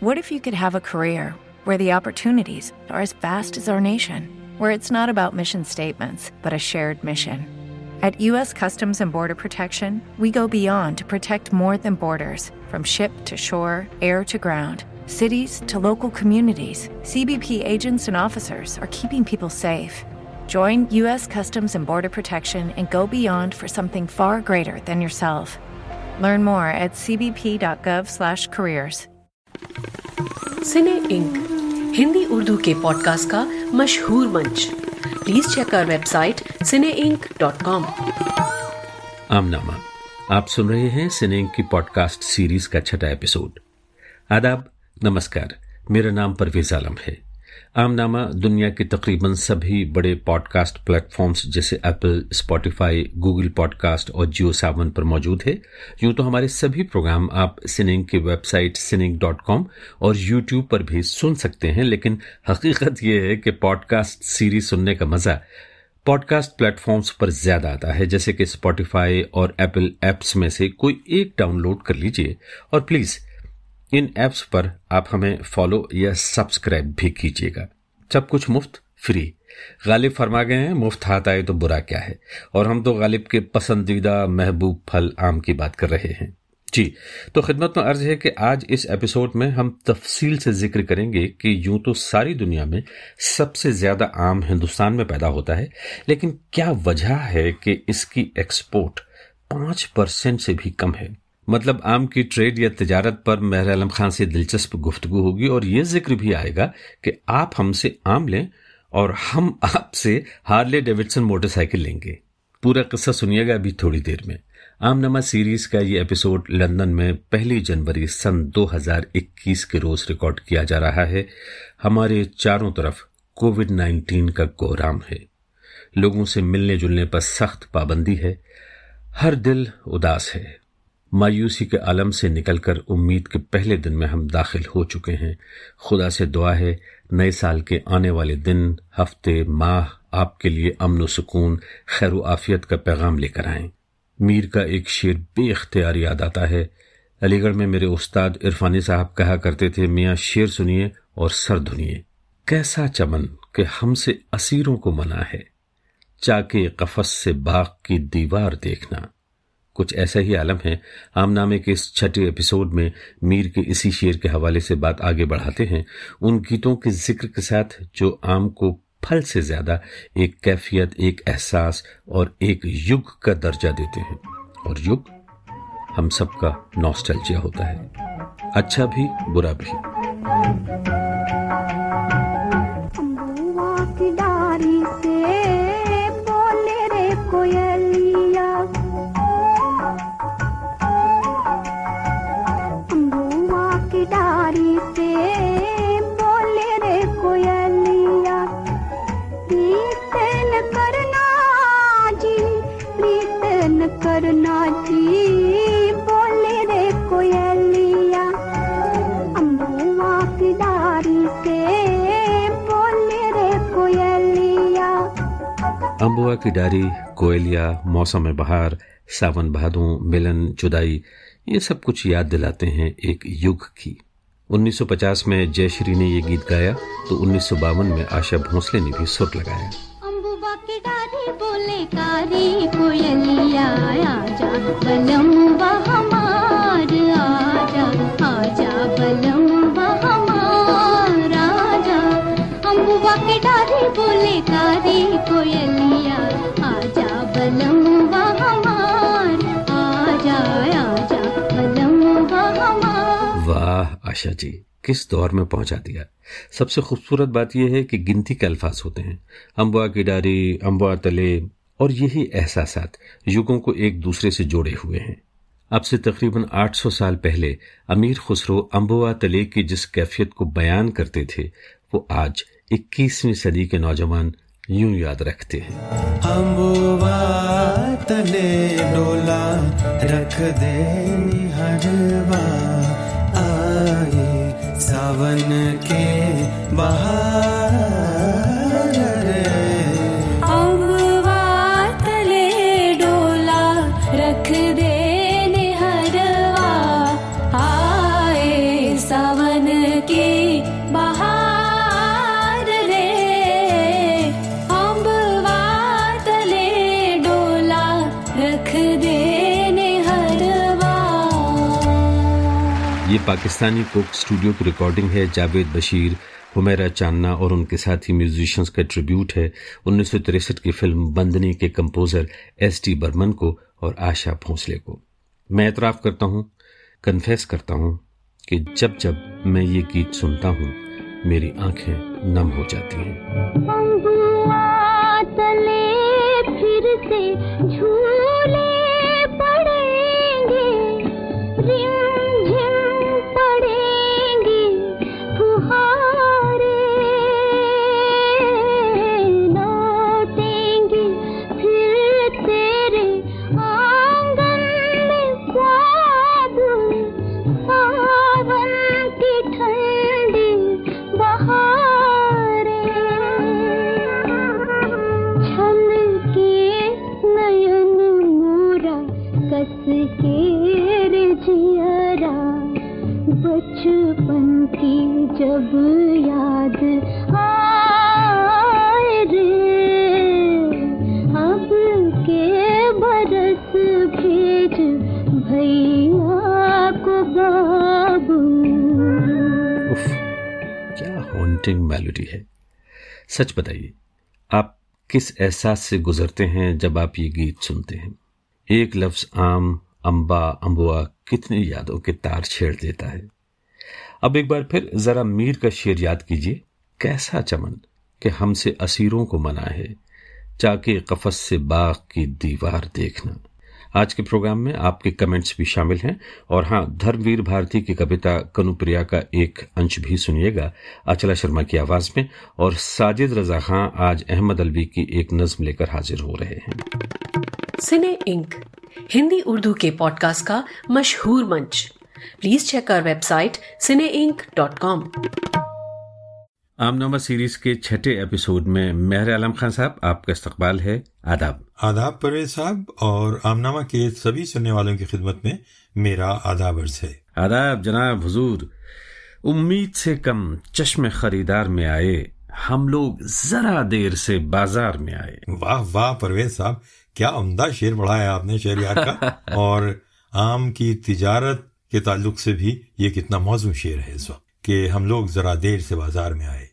What if you could have a career where the opportunities are as vast as our nation, where it's not about mission statements, but a shared mission? At U.S. Customs and Border Protection, we go beyond to protect more than borders from ship to shore, air to ground, cities to local communities. CBP agents and officers are keeping people safe. Join U.S. Customs and Border Protection and go beyond for something far greater than yourself. Learn more at cbp.gov/careers. سنے انک، ہندی اردو کے pod cost کا مشہور منچ۔ Please check our website سنے انک dot کام آمنامہ آپ سن رہے ہیں سنے انک کی پوڈ کاسٹ سیریز کا چھٹا ایپیسوڈ آداب، نمسکار، میرا نام پرویز عالم ہے۔ عام نامہ دنیا کے تقریباً سبھی بڑے پوڈ کاسٹ پلیٹ فارمس جیسے Apple, Spotify, Google podcast اور جیو ساون پر موجود ہے یوں تو ہمارے سبھی پروگرام آپ سننگ کی ویب سائٹ سننگ ڈاٹ کام اور یوٹیوب پر بھی سن سکتے ہیں، لیکن حقیقت یہ ہے کہ پوڈ کاسٹ سیریز سننے کا مزہ پوڈ کاسٹ پلیٹ فارمس پر زیادہ آتا ہے۔ جیسے کہ اسپوٹیفائی اور ایپل ایپس میں سے کوئی ایک ڈاؤن لوڈ کر لیجیے اور پلیز ان ایپس پر آپ ہمیں فالو یا سبسکرائب بھی کیجیے گا۔ سب کچھ مفت فری۔ غالب فرما گئے ہیں، مفت ہاتھ آئے تو برا کیا ہے۔ اور ہم تو غالب کے پسندیدہ محبوب پھل آم کی بات کر رہے ہیں۔ جی تو خدمت میں عرض ہے کہ آج اس ایپیسوڈ میں ہم تفصیل سے ذکر کریں گے کہ یوں تو ساری دنیا میں سب سے زیادہ آم ہندوستان میں پیدا ہوتا ہے، لیکن کیا وجہ ہے کہ اس کی ایکسپورٹ پانچ پرسینٹ سے بھی کم ہے؟ مطلب عام کی ٹریڈ یا تجارت پر مہر عالم خان سے دلچسپ گفتگو ہوگی اور یہ ذکر بھی آئے گا کہ آپ ہم سے عام لیں اور ہم آپ سے ہارلے ڈیوڈسن موٹر سائیکل لیں گے۔ پورا قصہ سنیے گا ابھی تھوڑی دیر میں۔ عام نما سیریز کا یہ ایپیسوڈ لندن میں پہلی جنوری سن دو ہزار اکیس کے روز ریکارڈ کیا جا رہا ہے۔ ہمارے چاروں طرف کووڈ نائنٹین کا گورام ہے۔ لوگوں سے ملنے جلنے پر سخت پابندی ہے۔ ہر دل اداس ہے۔ مایوسی کے عالم سے نکل کر امید کے پہلے دن میں ہم داخل ہو چکے ہیں۔ خدا سے دعا ہے، نئے سال کے آنے والے دن، ہفتے، ماہ، آپ کے لیے امن و سکون، خیر و آفیت کا پیغام لے کر آئیں۔ میر کا ایک شعر بے اختیار یاد آتا ہے۔ علی گڑھ میں میرے استاد عرفانی صاحب کہا کرتے تھے، میاں شعر سنیے اور سر دھنیے۔ کیسا چمن کہ ہم سے اسیروں کو منع ہے، چاکے قفس سے باغ کی دیوار دیکھنا۔ کچھ ایسا ہی عالم ہے عام نامے کے اس چھٹے ایپیسوڈ میں میر کے اسی شعر کے حوالے سے بات آگے بڑھاتے ہیں۔ ان گیتوں کے ذکر کے ساتھ جو عام کو پھل سے زیادہ ایک کیفیت، ایک احساس اور ایک یگ کا درجہ دیتے ہیں۔ اور یگ ہم سب کا نوسٹلجیا ہوتا ہے۔ اچھا بھی، برا بھی۔ امبوا کی ڈاری کوئلیا، موسم بہار، ساون بہادوں، ملن جدائی یہ سب کچھ یاد دلاتے ہیں ایک یگ کی۔ انیس سو پچاس میں جے شری نے یہ گیت گایا تو انیس سو باون میں آشا بھونسلے نے بھی سر لگایا۔ بولے کاری، کوئلیا آشا جی کس دور میں پہنچا دیا؟ سب سے خوبصورت بات یہ ہے کہ گنتی کے الفاظ ہوتے ہیں۔ امبوا کی ڈاری، امبوا تلے، اور یہی احساسات یگوں کو ایک دوسرے سے جوڑے ہوئے ہیں۔ اب سے تقریباً آٹھ سو سال پہلے امیر خسرو امبوا تلے کی جس کیفیت کو بیان کرتے تھے، وہ آج اکیسویں صدی کے نوجوان یوں یاد رکھتے ہیں۔ امبوا تلے، ڈولا رکھ دے ساون کے بہار پاکستانی کوک اسٹوڈیو کی ریکارڈنگ ہے، جاوید بشیر، حمیرہ چاننا اور ان کے ساتھی میوزیشنز کا ٹریبیوٹ ہے۔ انیس سو تریسٹھ کی فلم بندنی کے کمپوزر ایس ٹی برمن کو اور آشا بھونسلے کو۔ میں اعتراف کرتا ہوں کنفیس کرتا ہوں کہ جب جب میں یہ گیت سنتا ہوں، میری آنکھیں نم ہو جاتی ہیں۔ سچ بتائیے، آپ کس احساس سے گزرتے ہیں جب آپ یہ گیت سنتے ہیں؟ ایک لفظ عام امبا امبوا کتنی یادوں کے تار چھیڑ دیتا ہے۔ اب ایک بار پھر ذرا میر کا شعر یاد کیجیے۔ کیسا چمن کہ ہم سے اسیروں کو منع ہے، چاکے قفس سے باغ کی دیوار دیکھنا۔ آج کے پروگرام میں آپ کے کمنٹس بھی شامل ہیں۔ اور ہاں دھرم ویر بھارتی کی کبتا کنو پریا کا ایک انش بھی سنیے گا۔ اچلا شرما کی آواز میں۔ اور ساجد رضا خان آج احمد الوی کی ایک نظم لے کر حاضر ہو رہے ہیں۔ سنے انک، ہندی اردو کے پوڈ کاسٹ کا مشہور منچ۔ Please check our website سنے انک ڈاٹ کام۔ عام نامہ سیریز کے چھٹے ایپیسوڈ میں مہر عالم خان صاحب آپ کا استقبال ہے۔ آداب۔ آداب پرویز صاحب اور عام نامہ کے سبھی سننے والوں کی خدمت میں میرا آداب عرض ہے۔ آداب جناب حضور امید سے کم چشم خریدار میں آئے۔ ہم لوگ ذرا دیر سے بازار میں آئے۔ واہ واہ پرویز صاحب کیا عمدہ شعر پڑھا ہے آپ نے شعر یار کا۔ اور عام کی تجارت کے تعلق سے بھی یہ کتنا موزوں شعر ہے اس وقت کہ ہم لوگ ذرا دیر سے بازار میں آئے۔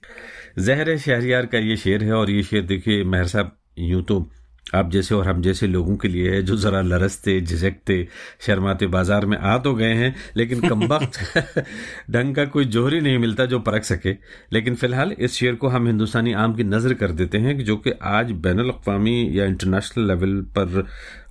زہر شہریار کا یہ شعر ہے اور یہ شعر دیکھیے مہر صاحب یوں تو آپ جیسے اور ہم جیسے لوگوں کے لیے ہے جو ذرا لرستے جھجکتے شرماتے بازار میں آ تو گئے ہیں لیکن کم وقت ڈھنگ کا کوئی جوہری نہیں ملتا جو پرکھ سکے۔ لیکن فی الحال اس شعر کو ہم ہندوستانی عام کی نظر کر دیتے ہیں جو کہ آج بین الاقوامی یا انٹرنیشنل لیول پر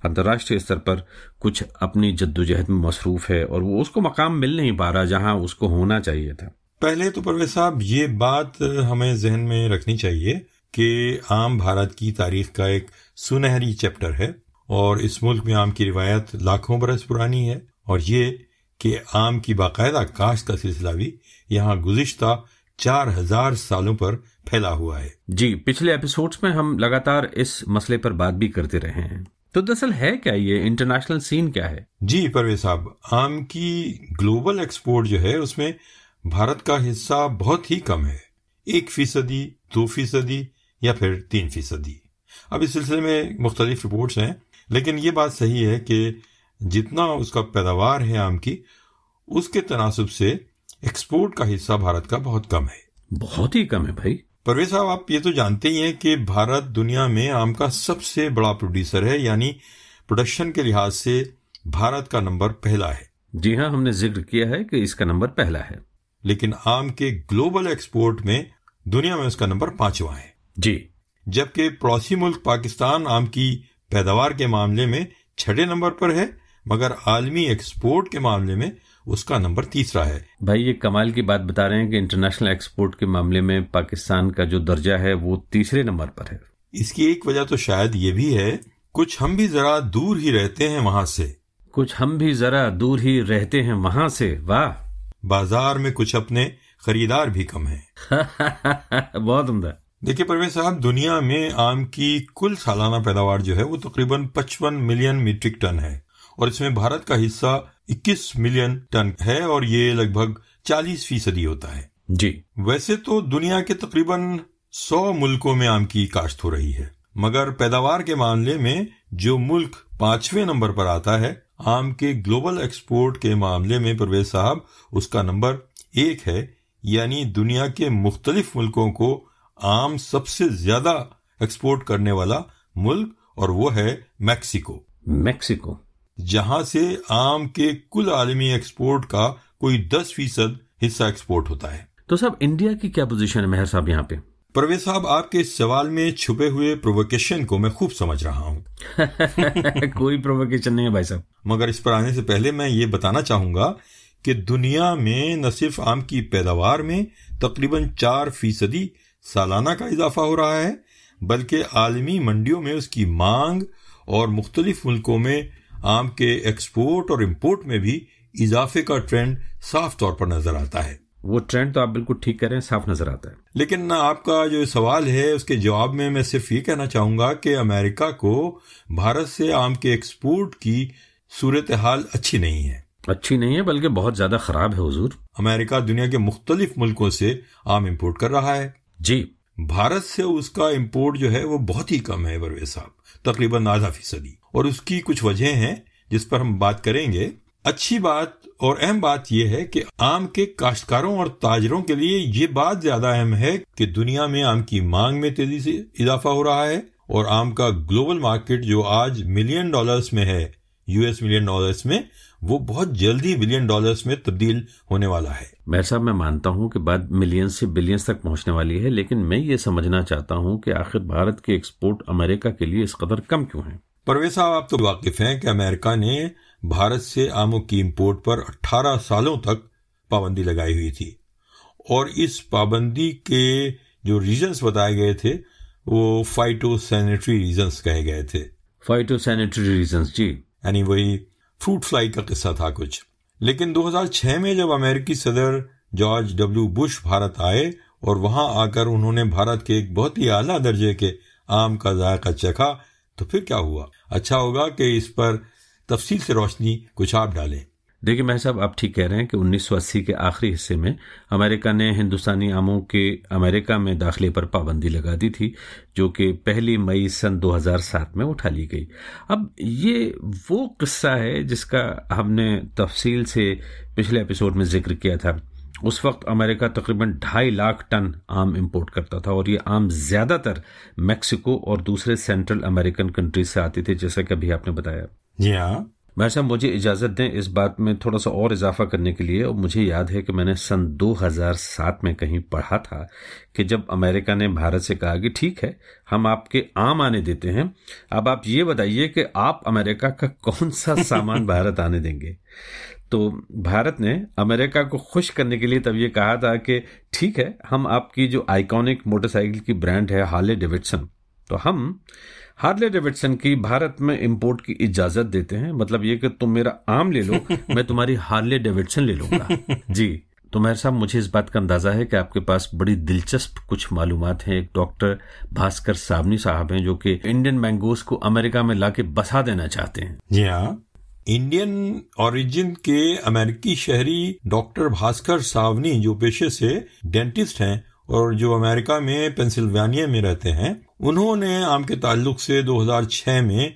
انترراشٹری استر پر کچھ اپنی جد و جہد میں مصروف ہے اور وہ اس کو مقام مل نہیں پا رہا جہاں اس کو ہونا چاہیے تھا۔ پہلے تو پرویز صاحب یہ بات ہمیں ذہن میں رکھنی چاہیے کہ عام بھارت کی تاریخ کا ایک سنہری چیپٹر ہے اور اس ملک میں آم کی روایت لاکھوں برس پرانی ہے اور یہ کہ آم کی باقاعدہ کاشت کا سلسلہ بھی یہاں گزشتہ چار ہزار سالوں پر پھیلا ہوا ہے۔ جی پچھلے ایپیسوڈز میں ہم لگاتار اس مسئلے پر بات بھی کرتے رہے ہیں۔ تو دراصل ہے کیا یہ انٹرنیشنل سین کیا ہے؟ جی پرویز صاحب آم کی گلوبل ایکسپورٹ جو ہے اس میں بھارت کا حصہ بہت ہی کم ہے۔ ایک فیصدی دو فیصدی یا پھر تین فیصدی۔ اب اس سلسلے میں مختلف رپورٹس ہیں لیکن یہ بات صحیح ہے کہ جتنا اس کا پیداوار ہے آم کی اس کے تناسب سے ایکسپورٹ کا حصہ بھارت کا بہت کم ہے۔ بہت ہی کم ہے بھائی۔ پرویز صاحب آپ یہ تو جانتے ہی ہیں کہ بھارت دنیا میں آم کا سب سے بڑا پروڈیوسر ہے یعنی پروڈکشن کے لحاظ سے بھارت کا نمبر پہلا ہے۔ جی ہاں ہم نے ذکر کیا ہے کہ اس کا نمبر پہلا ہے۔ لیکن آم کے گلوبل ایکسپورٹ میں دنیا میں اس کا نمبر پانچواں ہے۔ جی۔ جبکہ پڑوسی ملک پاکستان آم کی پیداوار کے معاملے میں چھڑے نمبر پر ہے مگر عالمی ایکسپورٹ کے معاملے میں اس کا نمبر تیسرا ہے۔ بھائی یہ کمال کی بات بتا رہے ہیں کہ انٹرنیشنل ایکسپورٹ کے معاملے میں پاکستان کا جو درجہ ہے وہ تیسرے نمبر پر ہے۔ اس کی ایک وجہ تو شاید یہ بھی ہے کچھ ہم بھی ذرا دور ہی رہتے ہیں وہاں سے۔ کچھ ہم بھی ذرا دور ہی رہتے ہیں وہاں سے۔ واہ! بازار میں کچھ اپنے خریدار بھی کم ہیں۔ بہت عمدہ۔ دیکھیے پرویز صاحب دنیا میں آم کی کل سالانہ پیداوار جو ہے وہ تقریباً پچپن ملین میٹرک ٹن ہے اور اس میں بھارت کا حصہ اکیس ملین ٹن ہے اور یہ لگ بھگ چالیس فیصدی ہوتا ہے۔ جی۔ ویسے تو دنیا کے تقریباً سو ملکوں میں آم کی کاشت ہو رہی ہے مگر پیداوار کے معاملے میں جو ملک پانچویں نمبر پر آتا ہے آم کے گلوبل ایکسپورٹ کے معاملے میں پرویز صاحب اس کا نمبر ایک ہے یعنی دنیا کے مختلف ملکوں کو آم سب سے زیادہ ایکسپورٹ کرنے والا ملک اور وہ ہے میکسیکو۔ میکسیکو۔ جہاں سے آم کے کل عالمی ایکسپورٹ کا کوئی دس فیصد حصہ ایکسپورٹ ہوتا ہے۔ تو صاحب انڈیا کی کیا پوزیشن ہے؟ مہر صاحب یہاں پہ۔ پرویز صاحب آپ کے اس سوال میں چھپے ہوئے پرووکیشن کو میں خوب سمجھ رہا ہوں۔ کوئی پروکیشن نہیں ہے بھائی صاحب۔ مگر اس پر آنے سے پہلے میں یہ بتانا چاہوں گا کہ دنیا میں نہ صرف آم کی پیداوار میں تقریباً چار فیصدی سالانہ کا اضافہ ہو رہا ہے بلکہ عالمی منڈیوں میں اس کی مانگ اور مختلف ملکوں میں آم کے ایکسپورٹ اور امپورٹ میں بھی اضافے کا ٹرینڈ صاف طور پر نظر آتا ہے۔ وہ ٹرینڈ تو آپ بالکل ٹھیک کریں صاف نظر آتا ہے۔ لیکن آپ کا جو سوال ہے اس کے جواب میں میں صرف یہ کہنا چاہوں گا کہ امریکہ کو بھارت سے آم کے ایکسپورٹ کی صورتحال اچھی نہیں ہے۔ اچھی نہیں ہے بلکہ بہت زیادہ خراب ہے حضور۔ امریکہ دنیا کے مختلف ملکوں سے آم امپورٹ کر رہا ہے۔ جی۔ بھارت سے اس کا امپورٹ جو ہے وہ بہت ہی کم ہے بروے صاحب تقریباً آدھا فیصدی اور اس کی کچھ وجہ ہیں جس پر ہم بات کریں گے۔ اچھی بات اور اہم بات یہ ہے کہ آم کے کاشتکاروں اور تاجروں کے لیے یہ بات زیادہ اہم ہے کہ دنیا میں آم کی مانگ میں تیزی سے اضافہ ہو رہا ہے اور آم کا گلوبل مارکیٹ جو آج ملین ڈالرز میں ہے یو ایس ملین ڈالرز میں وہ بہت جلدی بلین ڈالرز میں تبدیل ہونے والا ہے۔ مہر صاحب میں مانتا ہوں کہ بات ملین سے بلینز تک پہنچنے والی ہے لیکن میں یہ سمجھنا چاہتا ہوں کہ آخر بھارت کے ایکسپورٹ امریکہ کے لیے اس قدر کم کیوں ہیں؟ پرویز صاحب آپ تو واقف ہیں کہ امریکہ نے بھارت سے آموں کی امپورٹ پر اٹھارہ سالوں تک پابندی لگائی ہوئی تھی۔ اور اس پابندی کے جو ریزنز بتائے گئے تھے وہ فائٹو سینیٹری ریزنز کہے گئے تھے۔ فائٹو سینیٹری ریزنز جی۔ یعنی وہی فروٹ فلائی کا قصہ تھا کچھ۔ لیکن دو ہزار چھ میں جب امریکی صدر جارج ڈبلو بش بھارت آئے اور وہاں آ کر انہوں نے بھارت کے ایک بہت ہی اعلیٰ درجے کے آم کا ذائقہ چکھا تو پھر کیا ہوا؟ اچھا ہوگا کہ اس پر تفصیل سے روشنی کچھ آپ ڈالیں۔ دیکھیے میں صاحب، آپ ٹھیک کہہ رہے ہیں کہ انیس سو اسی کے آخری حصے میں امریکہ نے ہندوستانی آموں کے امریکہ میں داخلے پر پابندی لگا دی تھی، جو کہ پہلی مئی سن دو ہزار سات میں اٹھا لی گئی۔ اب یہ وہ قصہ ہے جس کا ہم نے تفصیل سے پچھلے اپیسوڈ میں ذکر کیا تھا۔ اس وقت امریکہ تقریباً ڈھائی لاکھ ٹن آم امپورٹ کرتا تھا اور یہ آم زیادہ تر میکسیکو اور دوسرے سینٹرل امریکن کنٹریز سے آتے تھے جیسا کہ ابھی آپ نے بتایا۔ جی ہاں بھائی صاحب مجھے اجازت دیں اس بات میں تھوڑا سا اور اضافہ کرنے کے لیے۔ اور مجھے یاد ہے کہ میں نے سن دو ہزار سات میں کہیں پڑھا تھا کہ جب امریکہ نے بھارت سے کہا کہ ٹھیک ہے ہم آپ کے عام آنے دیتے ہیں اب آپ یہ بتائیے کہ آپ امریکہ کا کون سا سامان بھارت آنے دیں گے؟ تو بھارت نے امریکہ کو خوش کرنے کے لیے تب یہ کہا تھا کہ ٹھیک ہے ہم آپ کی جو آئیکونک موٹر سائیکل کی برانڈ ہے ہالے ڈیوڈسن تو ہم ہارلے ڈیوڈسن کی بھارت میں امپورٹ کی اجازت دیتے ہیں۔ مطلب یہ کہ تم میرا آم لے لو، میں تمہاری ہارلے ڈیوڈسن لے لوں گا۔ جی تو مہر صاحب، مجھے اس بات کا اندازہ ہے کہ آپ کے پاس بڑی دلچسپ کچھ معلومات ہیں۔ ایک ڈاکٹر بھاسکر سامنی صاحب ہیں جو کہ انڈین مینگوز کو امریکہ میں لا کے بسا دینا چاہتے ہیں۔ جی ہاں انڈین اوریجن کے امریکی شہری ڈاکٹر بھاسکر ساونی جو پیشے سے ڈینٹسٹ ہیں اور جو امریکہ میں پینسلوانیا میں رہتے ہیں انہوں نے آم کے تعلق سے دو ہزار چھ میں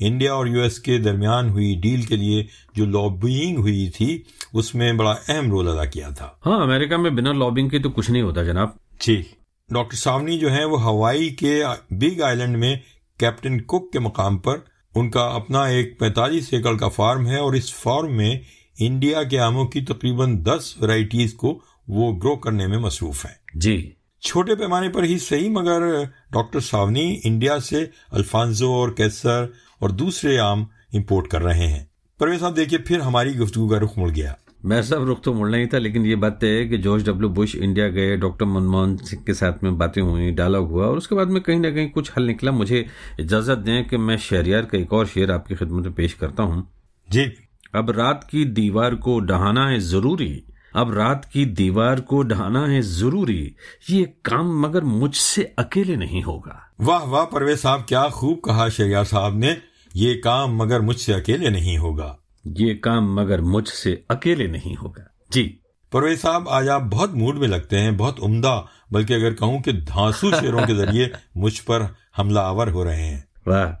انڈیا اور یو ایس کے درمیان ہوئی ڈیل کے لیے جو لابینگ ہوئی تھی اس میں بڑا اہم رول ادا کیا تھا۔ ہاں امریکہ میں بنا لابنگ کے تو کچھ نہیں ہوتا جناب۔ جی۔ ڈاکٹر سامنی جو ہیں وہ ہوائی کے بگ آئی لینڈ میں کیپٹن کوک کے مقام پر ان کا اپنا ایک پینتالیس ایکڑ کا فارم ہے اور اس فارم میں انڈیا کے آموں کی تقریباً دس ورائٹیز کو وہ گرو کرنے میں مصروف ہیں۔ جی۔ چھوٹے پیمانے پر ہی صحیح مگر ڈاکٹر ساونی انڈیا سے الفانزو اور کیسر اور دوسرے آم امپورٹ کر رہے ہیں۔ پرویز صاحب دیکھیے پھر ہماری گفتگو کا رخ مڑ گیا۔ میں صاحب رخ تو مڑنا ہی تھا لیکن یہ بات ہے کہ جارج ڈبلو بش انڈیا گئے ڈاکٹر منموہن سنگھ کے ساتھ میں باتیں ہوئیں ڈائلاگ ہوا اور اس کے بعد میں کہیں نہ کہیں کچھ حل نکلا۔ مجھے اجازت دیں کہ میں شہریار کا ایک اور شعر آپ کی خدمت میں پیش کرتا ہوں۔ جی۔ اب رات کی دیوار کو ڈہانا ہے ضروری۔ اب رات کی دیوار کو ڈھانا ہے ضروری یہ کام مگر مجھ سے اکیلے نہیں ہوگا۔ واہ واہ پرویز صاحب کیا خوب کہا شریعہ صاحب نے یہ کام مگر مجھ سے اکیلے نہیں ہوگا۔ یہ کام مگر مجھ سے اکیلے نہیں ہوگا۔ جی۔ پرویز صاحب آج آپ بہت موڈ میں لگتے ہیں بہت عمدہ بلکہ اگر کہوں کہ دھانسو شیروں کے ذریعے مجھ پر حملہ آور ہو رہے ہیں۔ واہ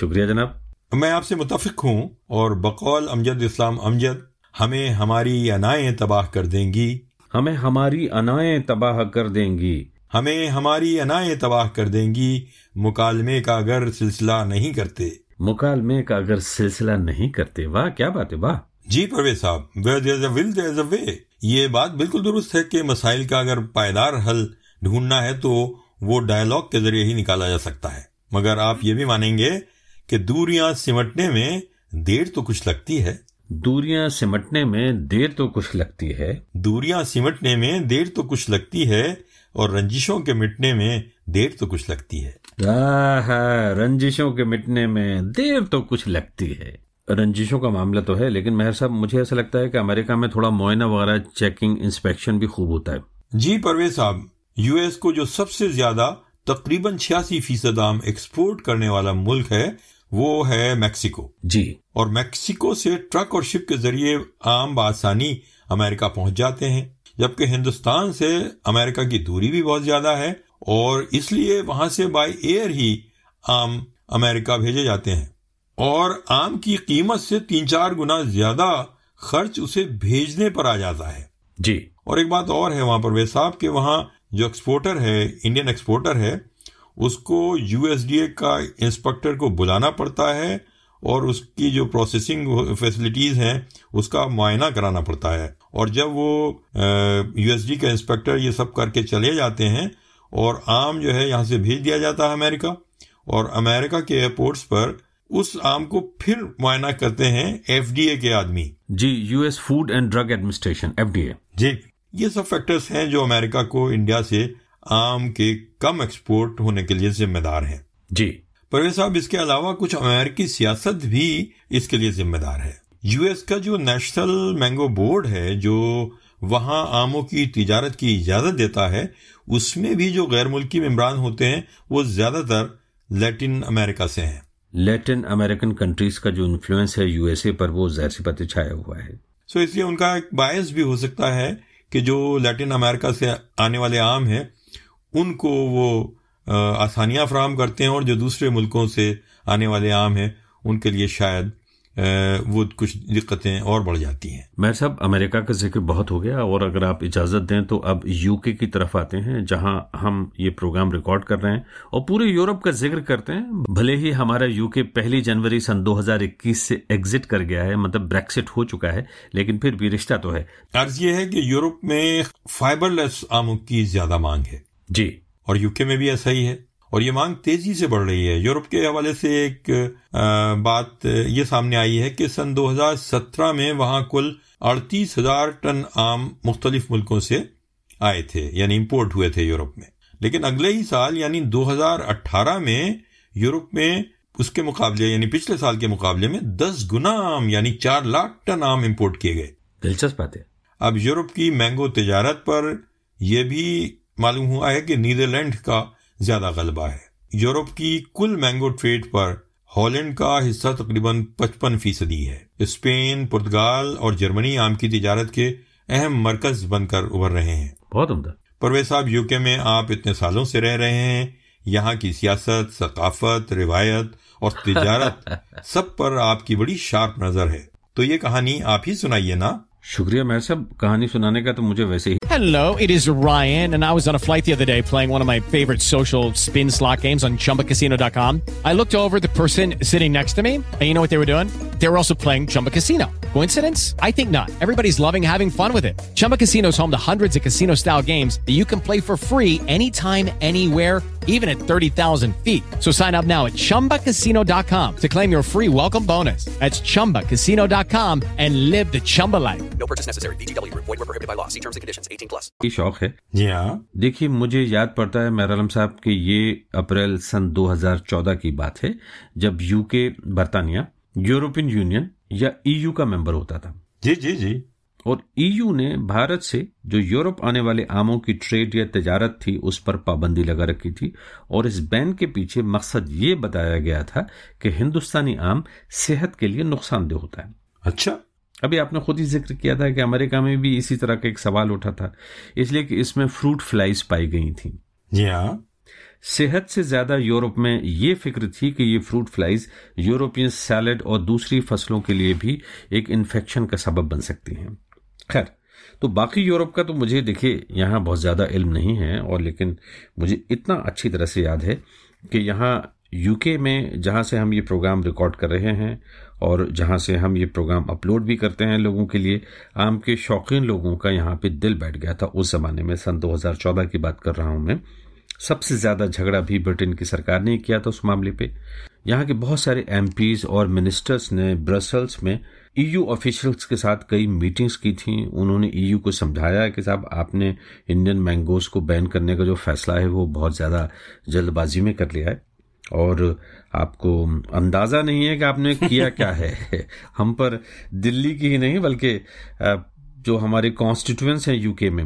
شکریہ جناب۔ میں آپ سے متفق ہوں اور بقول امجد اسلام امجد ہمیں ہماری انائیں تباہ کر دیں گی۔ ہمیں ہماری انائیں تباہ کر دیں گی۔ ہمیں ہماری انائیں تباہ کر دیں گی۔ مکالمے کا اگر سلسلہ نہیں کرتے۔ مکالمے کا اگر سلسلہ نہیں کرتے واہ کیا بات ہے واہ۔ جی پرویز صاحب will way یہ بات بالکل درست ہے کہ مسائل کا اگر پائیدار حل ڈھونڈنا ہے تو وہ ڈائلاگ کے ذریعے ہی نکالا جا سکتا ہے۔ مگر آپ یہ بھی مانیں گے کہ دوریاں سمٹنے میں دیر تو کچھ لگتی ہے۔ دوریاں سمٹنے میں دیر تو کچھ لگتی ہے۔ دوریاں سمٹنے میں دیر تو کچھ لگتی ہے اور رنجشوں کے مٹنے میں دیر تو کچھ لگتی ہے۔ آہ، رنجشوں کے مٹنے میں دیر تو کچھ لگتی ہے۔ رنجشوں کا معاملہ تو ہے لیکن مہر صاحب مجھے ایسا لگتا ہے کہ امریکہ میں تھوڑا معائنہ وغیرہ چیکنگ انسپیکشن بھی خوب ہوتا ہے۔ جی پرویز صاحب یو ایس کو جو سب سے زیادہ تقریباً چھیاسی فیصد عام ایکسپورٹ کرنے والا ملک ہے وہ ہے میکسیکو۔ جی۔ اور میکسیکو سے ٹرک اور شپ کے ذریعے عام بآسانی امریکہ پہنچ جاتے ہیں جبکہ ہندوستان سے امریکہ کی دوری بھی بہت زیادہ ہے اور اس لیے وہاں سے بائی ایئر ہی عام امریکہ بھیجے جاتے ہیں۔ اور آم کی قیمت سے تین چار گنا زیادہ خرچ اسے بھیجنے پر آ جاتا ہے۔ جی۔ اور ایک بات اور ہے وہاں پر صاحب کہ وہاں جو ایکسپورٹر ہے انڈین ایکسپورٹر ہے اس کو یو ایس ڈی اے کا انسپیکٹر کو بلانا پڑتا ہے اور اس کی جو پروسیسنگ فیسلٹیز ہیں اس کا معائنہ کرانا پڑتا ہے۔ اور جب وہ یو ایس ڈی کا انسپیکٹر یہ سب کر کے چلے جاتے ہیں اور آم جو ہے یہاں سے بھیج دیا جاتا ہے امریکہ اور امریکہ کے ایئرپورٹس پر اس آم کو پھر معائنہ کرتے ہیں ایف ڈی اے کے آدمی۔ جی U S food and drug administration F D A. جی یہ سب فیکٹرز ہیں جو امریکہ کو انڈیا سے آم کے کم ایکسپورٹ ہونے کے لیے ذمہ دار ہیں۔ جی۔ پرویز صاحب اس کے علاوہ کچھ امریکی سیاست بھی اس کے لیے ذمہ دار ہے۔ یو ایس کا جو نیشنل مینگو بورڈ ہے جو وہاں آموں کی تجارت کی اجازت دیتا ہے اس میں بھی جو غیر ملکی ممبران ہوتے ہیں وہ زیادہ تر لیٹن امریکہ سے ہیں۔ لیٹن امریکن کنٹریز کا جو انفلوئنس ہے یو ایس اے پر وہ سی پتہ چھایا ہوا ہے۔ سو اس لیے ان کا ایک باعث بھی ہو سکتا ہے کہ جو لیٹن امریکہ سے آنے والے عام ہیں ان کو وہ آسانیاں فراہم کرتے ہیں اور جو دوسرے ملکوں سے آنے والے عام ہیں ان کے لیے شاید وہ کچھ دقتیں اور بڑھ جاتی ہیں۔ میں صاحب امریکہ کا ذکر بہت ہو گیا اور اگر آپ اجازت دیں تو اب یو کے کی طرف آتے ہیں جہاں ہم یہ پروگرام ریکارڈ کر رہے ہیں اور پورے یورپ کا ذکر کرتے ہیں۔ بھلے ہی ہمارا یو کے پہلی جنوری سن دو ہزار اکیس سے ایگزٹ کر گیا ہے مطلب بریکسٹ ہو چکا ہے لیکن پھر بھی رشتہ تو ہے۔ عرض یہ ہے کہ یورپ میں فائبر لیس آموں کی زیادہ مانگ ہے۔ جی۔ اور یو کے میں بھی ایسا ہی ہے۔ اور یہ مانگ تیزی سے بڑھ رہی ہے۔ یورپ کے حوالے سے ایک بات یہ سامنے آئی ہے کہ سن دو ہزار سترہ میں وہاں کل اڑتیس ہزار ٹن آم مختلف ملکوں سے آئے تھے یعنی امپورٹ ہوئے تھے یورپ میں۔ لیکن اگلے ہی سال یعنی دو ہزار اٹھارہ میں یورپ میں اس کے مقابلے یعنی پچھلے سال کے مقابلے میں دس گنا آم یعنی چار لاکھ ٹن آم امپورٹ کیے گئے۔ دلچسپ بات ہے۔ اب یورپ کی مینگو تجارت پر یہ بھی معلوم ہوا ہے کہ نیدرلینڈ کا زیادہ غلبہ ہے۔ یورپ کی کل مینگو ٹریڈ پر ہالینڈ کا حصہ تقریباً پچپن فیصدی ہے۔ اسپین پرتگال اور جرمنی آم کی تجارت کے اہم مرکز بن کر ابھر رہے ہیں۔ بہت عمدہ۔ پرویز صاحب یو کے میں آپ اتنے سالوں سے رہ رہے ہیں یہاں کی سیاست ثقافت روایت اور تجارت سب پر آپ کی بڑی شارپ نظر ہے۔ تو یہ کہانی آپ ہی سنائیے نا۔ شکریہ، میں سب کہانی سنانے کا تو مجھے ویسے ہی hello it is Ryan and I was on a flight the other day playing one of my favourite social spin slot games in Chumba casino dot com I look over the person sitting next to me and you know what they were doing they are also playing Chumba casino coincidence I think not everybody is loving having fun with it Chumba casino is home the hundred casino style games the you can play for free any time anywhere even at 30000 feet so sign up now at chumbacasino.com to claim your free welcome bonus at chumbacasino.com and live the Chumba life No purchase necessary. Group. Void were prohibited by law. See terms and conditions. 18 plus. یہ شوق ہے جی ہاں دیکھیے مجھے یاد پڑتا ہے میر عالم صاحب کہ یہ اپریل سن دو ہزار چودہ کی بات ہے جب یو کے برطانیہ یورپین یونین یا ای یو کا ممبر ہوتا تھا جی جی جی اور ای یو نے بھارت سے جو یورپ آنے والے آموں کی ٹریڈ یا تجارت تھی اس پر پابندی لگا رکھی تھی اور اس بین کے پیچھے مقصد یہ بتایا گیا تھا کہ ہندوستانی آم صحت کے لیے نقصان دہ ہوتا ہے اچھا ابھی آپ نے خود ہی ذکر کیا تھا کہ امریکہ میں بھی اسی طرح کا ایک سوال اٹھا تھا اس لیے کہ اس میں فروٹ فلائز پائی گئی تھیں۔ جی ہاں۔ صحت سے زیادہ یورپ میں یہ فکر تھی کہ یہ فروٹ فلائز یورپین سیلڈ اور دوسری فصلوں کے لیے بھی ایک انفیکشن کا سبب بن سکتی ہیں۔ خیر تو باقی یورپ کا تو مجھے دیکھیے یہاں بہت زیادہ علم نہیں ہے اور لیکن مجھے اتنا اچھی طرح سے یاد ہے کہ یہاں یو کے میں جہاں سے ہم یہ پروگرام ریکارڈ کر رہے ہیں اور جہاں سے ہم یہ پروگرام اپلوڈ بھی کرتے ہیں لوگوں کے لیے، آم کے شوقین لوگوں کا یہاں پہ دل بیٹھ گیا تھا۔ اس زمانے میں سن دو ہزار چودہ کی بات کر رہا ہوں میں۔ سب سے زیادہ جھگڑا بھی برٹن کی سرکار نے کیا تھا اس معاملے پہ۔ یہاں کے بہت سارے ایم پیز اور منسٹرز نے برسلس میں ای یو آفیشلس کے ساتھ کئی میٹنگز کی تھیں۔ انہوں نے ای یو کو سمجھایا کہ صاحب، آپ نے انڈین مینگوز کو بین کرنے کا جو فیصلہ ہے وہ بہت زیادہ جلد بازی میں کر لیا ہے۔ اور آپ کو اندازہ نہیں ہے کہ آپ نے کیا کیا ہے۔ ہم پر دلی کی ہی نہیں بلکہ جو ہمارے کانسٹیٹوئنس ہیں یو کے میں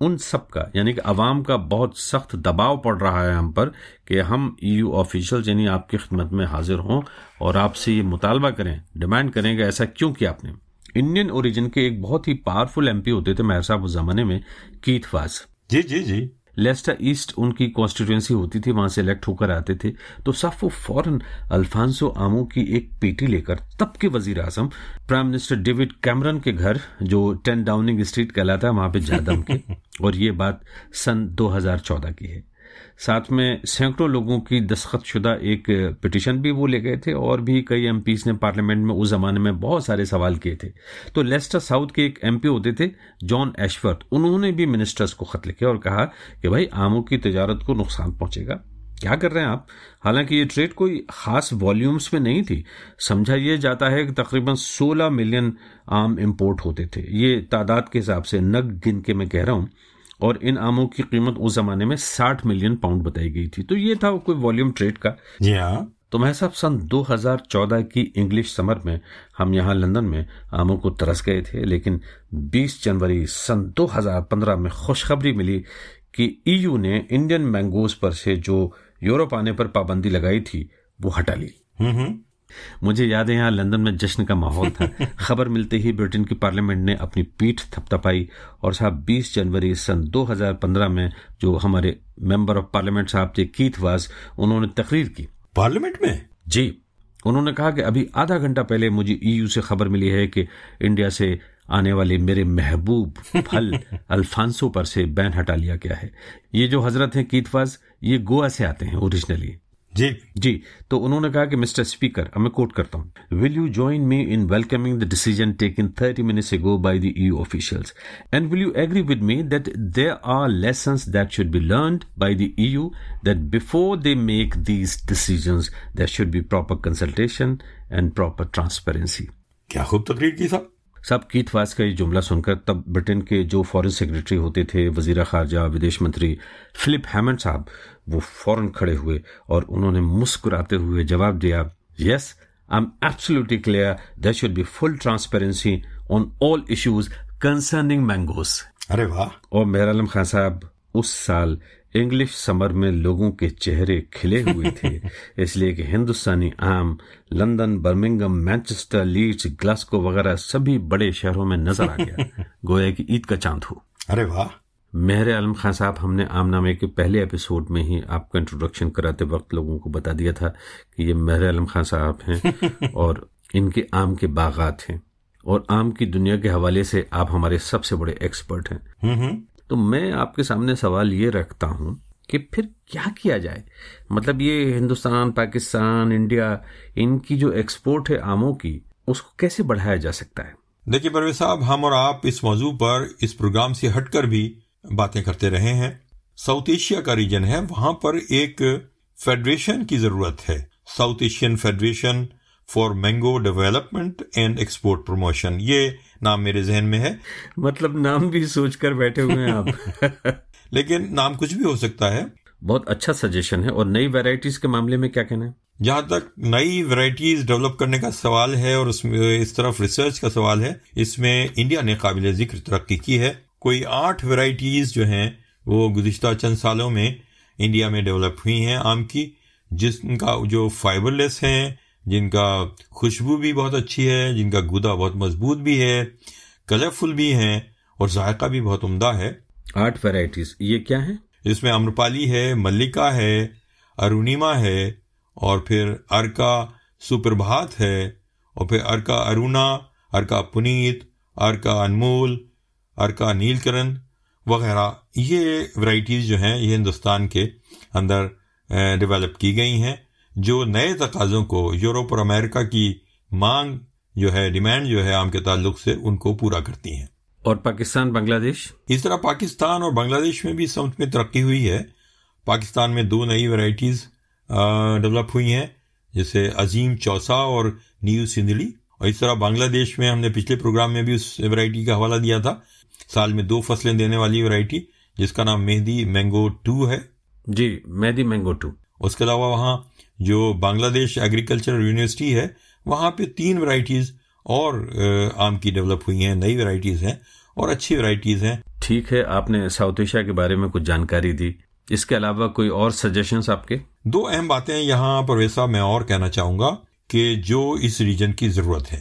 ان سب کا یعنی کہ عوام کا بہت سخت دباؤ پڑ رہا ہے ہم پر کہ ہم ای یو آفیشل یعنی آپ کی خدمت میں حاضر ہوں اور آپ سے یہ مطالبہ کریں ڈیمانڈ کریں کہ ایسا کیوں کیا آپ نے۔ انڈین اوریجن کے ایک بہت ہی پاورفل ایم پی ہوتے تھے مہر صاحب اس زمانے میں کیت واز جی جی جی۔ لیسٹر ایسٹ ان کی کانسٹیٹوئنسی ہوتی تھی وہاں سے الیکٹ ہو کر آتے تھے۔ تو صف وہ فوراً الفانسو آمو کی ایک پیٹی لے کر تب کے وزیر اعظم پرائم منسٹر ڈیوڈ کیمرن کے گھر جو ٹین ڈاؤننگ اسٹریٹ کہلاتا ہے وہاں پہ جادم کے۔ اور یہ بات سن دو ہزار چودہ کی ہے۔ ساتھ میں سینکڑوں لوگوں کی دستخط شدہ ایک پٹیشن بھی وہ لے گئے تھے اور بھی کئی ایم پیز نے پارلیمنٹ میں اس زمانے میں بہت سارے سوال کیے تھے۔ تو لیسٹر ساؤتھ کے ایک ایم پی ہوتے تھے، جان ایشورتھ، انہوں نے بھی منسٹرز کو خط لکھے اور کہا کہ بھائی آموں کی تجارت کو نقصان پہنچے گا۔ کیا کر رہے ہیں آپ؟ حالانکہ یہ ٹریڈ کوئی خاص والیومز میں نہیں تھی۔ سمجھا یہ جاتا ہے کہ تقریباً سولہ ملین آم امپورٹ ہوتے تھے۔ یہ تعداد کے حساب سے نگ گن کے میں کہہ رہا ہوں۔ اور ان آموں کی قیمت اس زمانے میں ساٹھ ملین پاؤنڈ بتائی گئی تھی۔ تو یہ تھا کوئی والیوم ٹریڈ کا۔ جی ہاں تو میں صاحب سن دو ہزار چودہ کی انگلش سمر میں ہم یہاں لندن میں آموں کو ترس گئے تھے لیکن بیس جنوری سن دو ہزار پندرہ میں خوشخبری ملی کہ ای یو نے انڈین مینگوز پر سے جو یورپ آنے پر پابندی لگائی تھی وہ ہٹا لی۔ مجھے یاد ہے یہاں لندن میں جشن کا ماحول تھا۔ خبر ملتے ہی برٹن کی پارلیمنٹ نے اپنی پیٹھ تھپ تھپائی اور صاحب بیس جنوری سن دو ہزار پندرہ میں جو ہمارے ممبر آف پارلیمنٹ صاحب تھے کیت واز انہوں نے تقریر کی۔ پارلیمنٹ میں؟ جی انہوں نے کہا کہ ابھی آدھا گھنٹہ پہلے مجھے ای یو سے خبر ملی ہے کہ انڈیا سے آنے والے میرے محبوب پھل الفانسو پر سے بین ہٹا لیا گیا ہے۔ یہ جو حضرت ہیں کیتواز یہ گوا سے آتے ہیں اوریجنلی۔ جی۔ جی تو انہوں نے کہا کہ مسٹر اسپیکر میں کوٹ کرتا ہوں۔ Will you join me in welcoming the decision taken thirty minutes ago by the U officials and will you agree with me that there are lessons that should be learned by the E U that before they make these decisions that should be proper consultation and proper transparency کیا خوب تقریر کی صاحب؟ سب کیت واس کا یہ جملہ سن کر تب برٹن کے جو فورن سیکرٹری ہوتے تھے وزیر خارجہ ودیش منتری فلپ ہیمنڈ صاحب وہ فوراً کھڑے ہوئے اور انہوں نے مسکراتے ہوئے جواب دیا yes I am absolutely clear that should be full transparency on all issues concerning mangoes ارے واہ! اور مہر عالم خان صاحب اس سال انگلش سمر میں لوگوں کے چہرے کھلے ہوئے تھے اس لیے کہ ہندوستانی عام London Birmingham Manchester Leeds Glasgow وغیرہ سبھی بڑے شہروں میں نظر آ گیا۔ گویا کہ عید کا چاند ہو۔ ارے واہ۔ مہر عالم خان صاحب ہم نے عام نامے کے پہلے ایپیسوڈ میں ہی آپ کا انٹروڈکشن کراتے وقت لوگوں کو بتا دیا تھا کہ یہ مہر عالم خان صاحب ہیں اور ان کے آم کے باغات ہیں۔ اور آم کی دنیا کے حوالے سے آپ ہمارے سب سے بڑے ایکسپرٹ ہیں۔ تو میں آپ کے سامنے سوال یہ رکھتا ہوں کہ پھر کیا کیا جائے؟ مطلب یہ ہندوستان، پاکستان، انڈیا، ان کی جو ایکسپورٹ ہے آموں کی، اس کو کیسے بڑھایا جا سکتا ہے؟ دیکھیے پرویز صاحب، ہم اور آپ اس موضوع پر اس پروگرام سے ہٹ کر بھی باتیں کرتے رہے ہیں۔ ساؤتھ ایشیا کا ریجن ہے، وہاں پر ایک فیڈریشن کی ضرورت ہے۔ South Asian federation for mango development and export promotion یہ نام میرے ذہن میں ہے۔ مطلب نام بھی سوچ کر بیٹھے ہوئے ہیں آپ۔ لیکن نام کچھ بھی ہو سکتا ہے۔ بہت اچھا سجیشن ہے۔ اور نئی ویرائٹیز کے معاملے میں کیا کہنا ہے؟ جہاں تک نئی ویرائٹیز ڈیولپ کرنے کا سوال ہے اور اس میں اس طرف ریسرچ کا سوال ہے اس میں انڈیا نے قابل ذکر ترقی کی ہے۔ کوئی آٹھ ویرائٹیز جو ہیں وہ گزشتہ چند سالوں میں انڈیا میں ڈیولپ ہوئی ہیں آم کی جس کا جو فائبر لیس ہیں جن کا خوشبو بھی بہت اچھی ہے جن کا گودا بہت مضبوط بھی ہے کلرفل بھی ہیں اور ذائقہ بھی بہت عمدہ ہے۔ آٹھ ویرائٹیز یہ کیا ہیں؟ اس میں امرپالی ہے ملکا ہے ارونیما ہے اور پھر ارکا سپربھات ہے اور پھر ارکا ارونا ارکا پنیت ارکا انمول ارکا نیل کرن وغیرہ۔ یہ ورائٹیز جو ہیں یہ ہندوستان کے اندر ڈیولپ کی گئی ہیں۔ جو نئے تقاضوں کو یورپ اور امریکہ کی مانگ جو ہے ڈیمانڈ جو ہے عام کے تعلق سے ان کو پورا کرتی ہیں۔ اور پاکستان بنگلہ دیش؟ اس طرح پاکستان اور بنگلہ دیش میں بھی سمت میں ترقی ہوئی ہے۔ پاکستان میں دو نئی ورائٹیز ڈیولپ ہوئی ہیں جیسے عظیم چوسا اور نیو سندھلی اور اس طرح بنگلہ دیش میں ہم نے پچھلے پروگرام میں بھی اس ورائٹی کا حوالہ دیا تھا۔ سال میں دو فصلیں دینے والی ورائٹی جس کا نام مہندی مینگو ٹو ہے۔ جی مہندی مینگو ٹو۔ اس کے علاوہ وہاں جو بنگلہ دیش ایگریکلچر یونیورسٹی ہے وہاں پہ تین ورائٹیز اور آم کی ڈیولپ ہوئی ہیں نئی ورائٹیز ہیں اور اچھی ورائٹیز ہیں۔ ٹھیک ہے آپ نے ساؤتھ ایشیا کے بارے میں کچھ جانکاری دی۔ اس کے علاوہ کوئی اور سجیشنس آپ کے؟ دو اہم باتیں یہاں پرویسا میں اور کہنا چاہوں گا کہ جو اس ریجن کی ضرورت ہے۔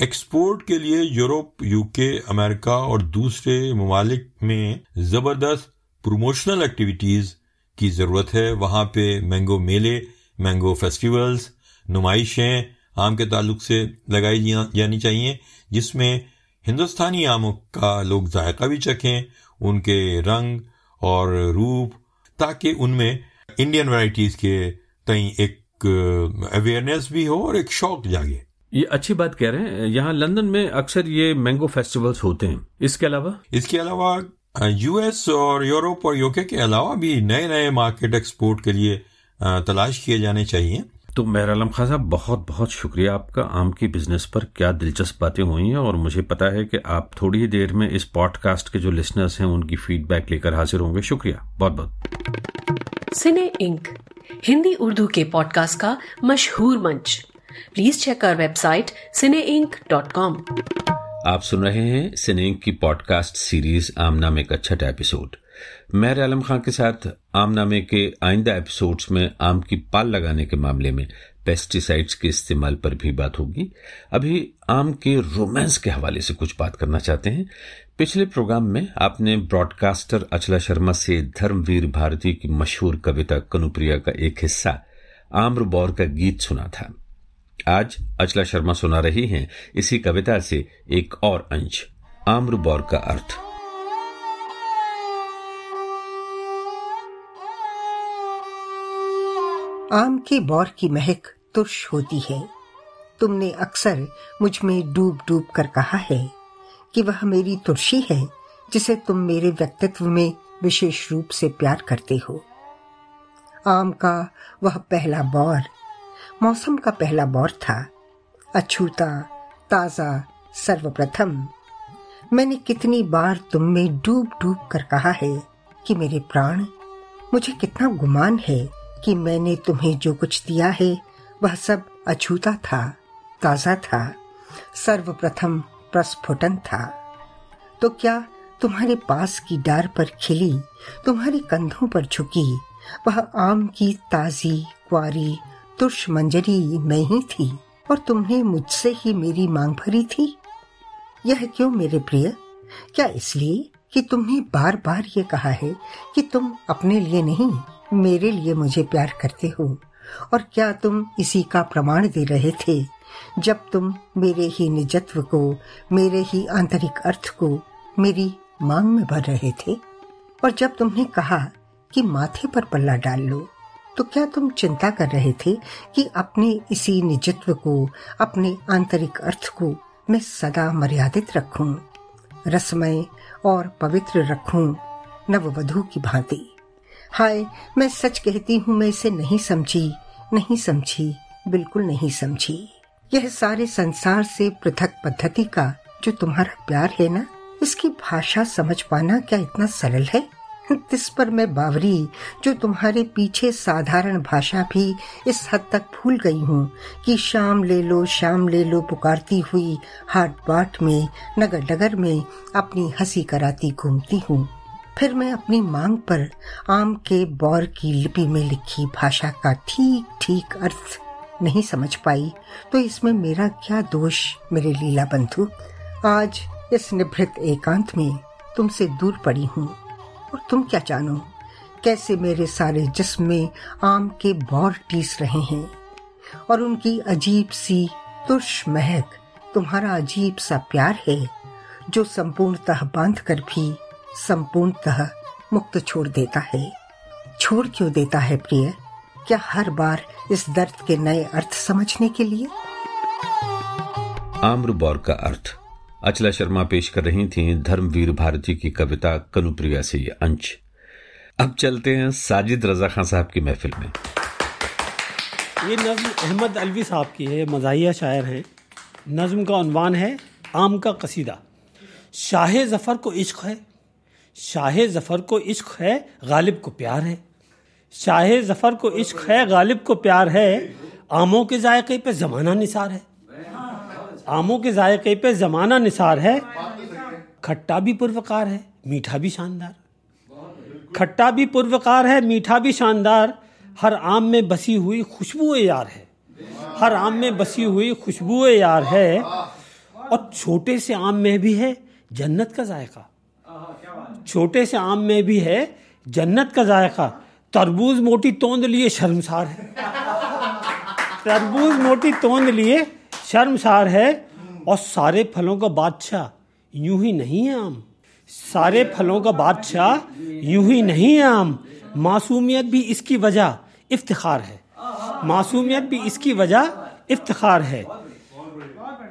ایکسپورٹ کے لیے یورپ یو کے امریکہ اور دوسرے ممالک میں زبردست پروموشنل ایکٹیویٹیز کی ضرورت ہے۔ وہاں پہ مینگو میلے مینگو فیسٹیولز نمائشیں آم کے تعلق سے لگائی جانی چاہیے جس میں ہندوستانی آموں کا لوگ ذائقہ بھی چکھیں ان کے رنگ اور روپ تاکہ ان میں انڈین ورائٹیز کے تئیں ایک اویئرنیس بھی ہو اور ایک شوق جاگے۔ یہ اچھی بات کہہ رہے ہیں۔ یہاں لندن میں اکثر یہ مینگو فیسٹیولز ہوتے ہیں۔ اس کے علاوہ؟ اس کے علاوہ یو ایس اور یورپ اور یو کے کے علاوہ بھی نئے نئے مارکیٹ ایکسپورٹ کے لیے تلاش کیے جانے چاہیے۔ تو مہر عالم خان صاحب بہت بہت شکریہ۔ آپ کا آم کی بزنس پر کیا دلچسپ باتیں ہوئی ہیں اور مجھے پتا ہے کہ آپ تھوڑی ہی دیر میں اس پوڈ کاسٹ کے جو لسنرس ہیں ان کی فیڈ بیک لے کر حاضر ہوں گے۔ شکریہ۔ بہت بہت۔ سنے انک ہندی اردو کے پوڈ کاسٹ کا مشہور منچ۔ Please check our website سنے انک ڈاٹ کام آپ سن رہے ہیں سنینک کی پوڈ کاسٹ سیریز آم نامے کا چھٹا ایپیسوڈ مہر عالم خان کے ساتھ آم نامے کے آئندہ ایپیسوڈز میں آم کی پال لگانے کے معاملے میں پیسٹیسائڈس کے استعمال پر بھی بات ہوگی۔ ابھی آم کے رومانس کے حوالے سے کچھ بات کرنا چاہتے ہیں۔ پچھلے پروگرام میں آپ نے براڈ کاسٹر اچلا شرما سے دھرم ویر بھارتی کی مشہور کویتا کنوپریا کا ایک حصہ آمر بور کا گیت سنا تھا۔ آج اچلا شرما سنا رہی ہیں، اسی کویتا سے ایک اور انش آمر بور کا ارتھ۔ آم کے بور کی مہک ترش ہوتی ہے۔ تم نے اکثر مجھ میں ڈوب ڈوب کر کہا ہے کہ وہ میری ترشی ہے، جسے تم میرے ویکتو میں وشیش روپ سے پیار کرتے ہو۔ آم کا وہ پہلا بور، موسم کا پہلا بور تھا۔ اچھوتا، تازہ سرو پرتھم میں نے کتنی بار تم میں ڈوب ڈوب کر کہا ہے کہ میرے پران مجھے کتنا گمان ہے۔ کہ میں نے تمہیں جو کچھ دیا ہے، وہ سب اچھوتا تھا، تازہ تھا سرو پرتھم پرسفٹن تھا۔ تو کیا تمہارے پاس کی ڈار پر کھلی تمہارے کندھوں پر جھکی، وہ آم کی تازی، کواری، ترش منجری میں ہی تھی اور تم نے مجھ سے ہی میری مانگ بھری تھی؟ یہ کیوں میرے پریہ؟ کیا اس لیے کہ تم نے بار بار یہ کہا ہے کہ تم اپنے لیے نہیں میرے لیے مجھے پیار کرتے ہو، اور کیا تم اسی کا پرمان دے رہے تھے؟ جب تم میرے ہی نجتو کو، میرے ہی آنترک ارتھ کو میری مانگ میں بھر رہے تھے؟ اور جب تم نے کہا کہ ماتھے پر پلہ ڈال لو، تو کیا تم چنتا کر رہے تھے کہ اپنے اسی نجتو کو، اپنے آنترک ارتھ کو میں سدا مریادت رکھوں، رسمیں اور پوتر رکھوں نو ودھو کی بھانتی؟ ہائے، میں سچ کہتی ہوں، میں اسے نہیں سمجھی نہیں سمجھی، بالکل نہیں سمجھی۔ یہ سارے سنسار سے پرتھک پدھتی کا جو تمہارا پیار ہے نا، اس کی بھاشا سمجھ پانا کیا اتنا سرل ہے؟ جس پر میں باوری، جو تمہارے پیچھے سادھارن بھاشا بھی اس حد تک بھول گئی ہوں کہ شام لے لو، شام لے لو پکارتی ہوئی ہاٹ باٹ میں، نگر ڈگر میں اپنی ہنسی کراتی گھومتی ہوں۔ پھر میں اپنی مانگ پر آم کے بور کی لپی میں لکھی بھاشا کا ٹھیک ٹھیک ارتھ نہیں سمجھ پائی۔ تو اس میں میرا کیا دوش میرے لیلا بندھو؟ آج اس نبھرت ایکانت میں تم سے دور پڑی ہوں۔ اور تم کیا جانو؟ کیسے میرے سارے جسم میں آم کے بور ٹیس رہے ہیں؟ اور ان کی عجیب سی ترش مہک تمہارا عجیب سا پیار ہے، جو سمپورنتہ باندھ کر بھی سمپورنتہ مکت چھوڑ دیتا ہے۔ چھوڑ کیوں دیتا ہے پریہ کیا ہر بار اس درد کے نئے ارتھ سمجھنے کے لیے؟ آمر بور کا ارتھ۔ اچلا شرما پیش کر رہی تھیں دھرم ویر بھارتی کی کویتا کنوپریا سے یہ انچ۔ اب چلتے ہیں ساجد رضا خان صاحب کی محفل میں۔ یہ نظم احمد الوی صاحب کی ہے مزاحیہ شاعر ہیں۔ نظم کا عنوان ہے آم کا قصیدہ۔ شاہ ظفر کو عشق ہے شاہ ظفر کو عشق ہے، غالب کو پیار ہے۔ شاہ ظفر کو عشق ہے، غالب کو پیار ہے۔ آموں کے ذائقے پہ زمانہ نثار ہے۔ آموں کے ذائقے پہ زمانہ نثار ہے۔ کھٹا بھی پروکار ہے، میٹھا بھی شاندار۔ کھٹا بھی پروکار ہے، میٹھا بھی شاندار۔ ہر آم میں بسی ہوئی خوشبو یار ہے۔ ہر آم میں بسی ہوئی خوشبو یار ہے۔ اور چھوٹے سے آم میں بھی ہے، جنت کا ذائقہ۔ چھوٹے سے آم میں بھی ہے، جنت کا ذائقہ۔ تربوز موٹی توند لیے شرمسار ہے۔ تربوز موٹی توند لیے شرمسار ہے۔ اور سارے پھلوں کا بادشاہ یوں ہی نہیں ہے آم سارے پھلوں کا بادشاہ یوں ہی نہیں ہے آم معصومیت بھی اس کی وجہ افتخار ہے۔ معصومیت بھی اس کی وجہ افتخار ہے۔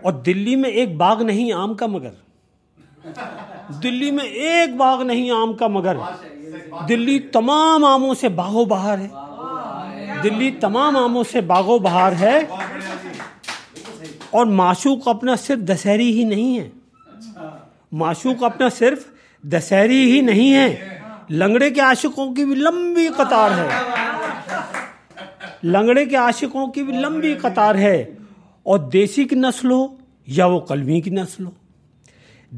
اور دلی میں ایک باغ نہیں آم کا مگر۔ دلی میں ایک باغ نہیں، آم کا مگر۔ دلی تمام آموں سے باغ و بہار ہے۔ دلی تمام آموں سے باغ و بہار ہے۔ اور معشوق اپنا صرف دسہری ہی نہیں ہے۔ معشوق اپنا صرف دسہری ہی نہیں ہے۔ لنگڑے کے عاشقوں کی بھی لمبی قطار ہے۔ لنگڑے کے عاشقوں کی بھی لمبی قطار ہے۔ اور دیسی کی نسل ہو یا وہ قلمی کی نسل ہو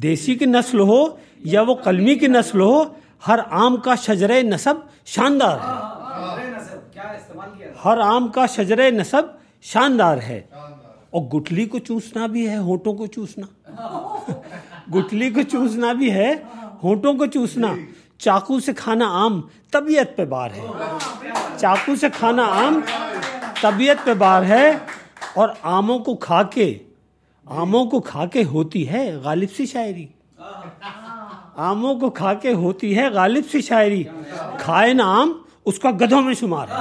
دیسی کی نسل ہو یا وہ قلمی کی نسل ہو، ہر آم کا شجر نصب شاندار ہے۔ ہر آم کا شجر نصب شاندار ہے۔ اور گٹلی کو چوسنا بھی ہے، ہونٹوں کو چوسنا۔ گٹلی کو چوسنا بھی ہے، ہونٹوں کو چوسنا۔ چاقو سے کھانا آم طبیعت پہ بار ہے۔ چاقو سے کھانا آم طبیعت پہ بار ہے۔ اور آموں کو کھا کے آموں کو کھا کے ہوتی ہے غالب سی شاعری۔ آموں کو کھا کے ہوتی ہے غالب سی شاعری۔ کھائے نا آم، اس کا گدھوں میں شمار ہے۔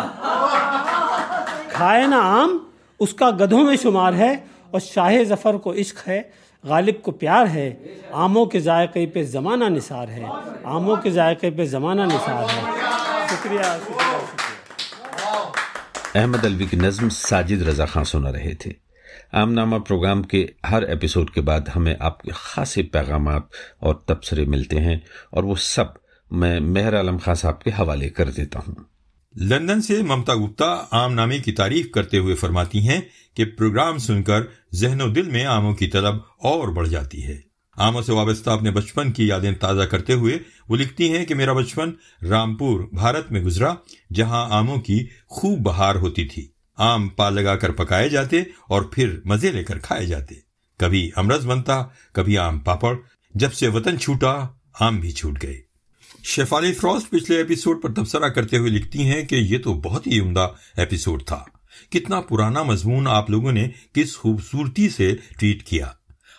کھائے نا آم، اس کا گدھوں میں شمار ہے۔ اور شاہ ظفر کو عشق ہے، غالب کو پیار ہے۔ آموں کے ذائقے پہ زمانہ نثار ہے۔ آموں کے ذائقے پہ زمانہ نثار ہے۔ شکریہ شکریہ شکریہ۔ احمد الوی کی نظم ساجد رضا خان سنا رہے تھے۔ عام نامہ پروگرام کے ہر ایپیسوڈ کے بعد ہمیں آپ کے خاصے پیغامات اور تبصرے ملتے ہیں اور وہ سب میں مہر عالم خان صاحب کے حوالے کر دیتا ہوں۔ لندن سے ممتا گپتا عام نامے کی تعریف کرتے ہوئے فرماتی ہیں کہ پروگرام سن کر ذہن و دل میں آموں کی طلب اور بڑھ جاتی ہے۔ آموں سے وابستہ اپنے بچپن کی یادیں تازہ کرتے ہوئے وہ لکھتی ہیں کہ میرا بچپن رامپور، بھارت میں گزرا، جہاں آموں کی خوب بہار ہوتی تھی۔ آم پا لگا کر پکائے جاتے اور پھر مزے لے کر کھائے جاتے۔ کبھی امرز بنتا، کبھی آم پاپڑ۔ جب سے وطن چھوٹا، آم بھی چھوٹ گئے۔ شیفالی فروسٹ پچھلے ایپیسوڈ پر تبصرہ کرتے ہوئے لکھتی ہیں کہ یہ تو بہت ہی عمدہ ایپیسوڈ تھا۔ کتنا پرانا مضمون آپ لوگوں نے کس خوبصورتی سے ٹویٹ کیا۔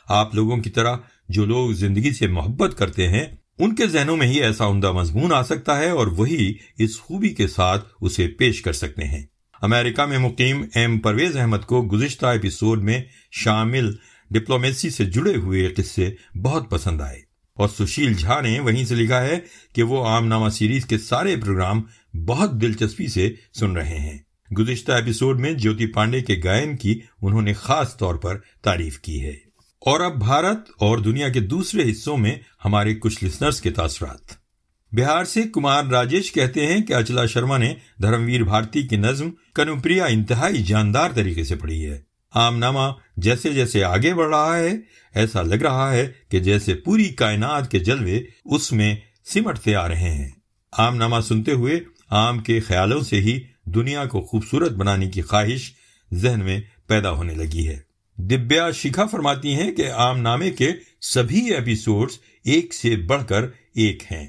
آپ لوگوں کی طرح جو لوگ زندگی سے محبت کرتے ہیں، ان کے ذہنوں میں ہی ایسا عمدہ مضمون آ سکتا ہے اور وہی اس خوبی کے ساتھ اسے پیش کر سکتے ہیں۔ امریکہ میں مقیم ایم پرویز احمد کو گزشتہ ایپیسوڈ میں شامل ڈپلومیسی سے جڑے ہوئے قصے بہت پسند آئے۔ اور سشیل جھا نے وہیں سے لکھا ہے کہ وہ عام نامہ سیریز کے سارے پروگرام بہت دلچسپی سے سن رہے ہیں۔ گزشتہ ایپیسوڈ میں جیوتی پانڈے کے گائن کی انہوں نے خاص طور پر تعریف کی ہے۔ اور اب بھارت اور دنیا کے دوسرے حصوں میں ہمارے کچھ لسنرز کے تاثرات۔ بہار سے کمار راجیش کہتے ہیں کہ اچلا شرما نے دھرم ویر بھارتی کی نظم کنوپریا انتہائی جاندار طریقے سے پڑھی ہے۔ عام نامہ جیسے جیسے آگے بڑھ رہا ہے، ایسا لگ رہا ہے کہ جیسے پوری کائنات کے جلوے اس میں سمٹتے آ رہے ہیں۔ عام نامہ سنتے ہوئے عام کے خیالوں سے ہی دنیا کو خوبصورت بنانے کی خواہش ذہن میں پیدا ہونے لگی ہے۔ دبیا شخا فرماتی ہیں کہ آم نامے کے سبھی ایپیسوڈ ایک سے بڑھ کر ایک ہیں۔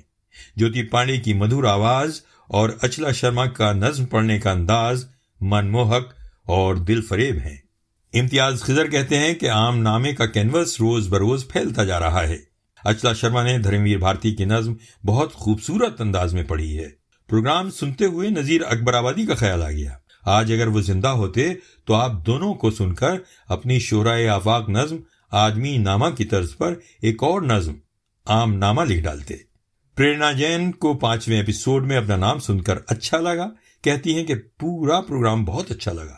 جوتی پانڈے کی مدھور آواز اور اچلا شرما کا نظم پڑھنے کا انداز منموہک اور دل فریب ہیں۔ امتیاز خزر کہتے ہیں کہ عام نامے کا کینوس روز بروز پھیلتا جا رہا ہے۔ اچلا شرما نے دھرمویر بھارتی کی نظم بہت خوبصورت انداز میں پڑھی ہے۔ پروگرام سنتے ہوئے نذیر اکبر آبادی کا خیال آ گیا۔ آج اگر وہ زندہ ہوتے تو آپ دونوں کو سن کر اپنی شعرۂ آفاق نظم آدمی نامہ کی طرز پر ایک اور نظم عام نامہ لکھ ڈالتے۔ پریرنا جین کو پانچویں ایپیسوڈ میں اپنا نام سن کر اچھا لگا۔ کہتی ہیں کہ پورا پروگرام بہت اچھا لگا۔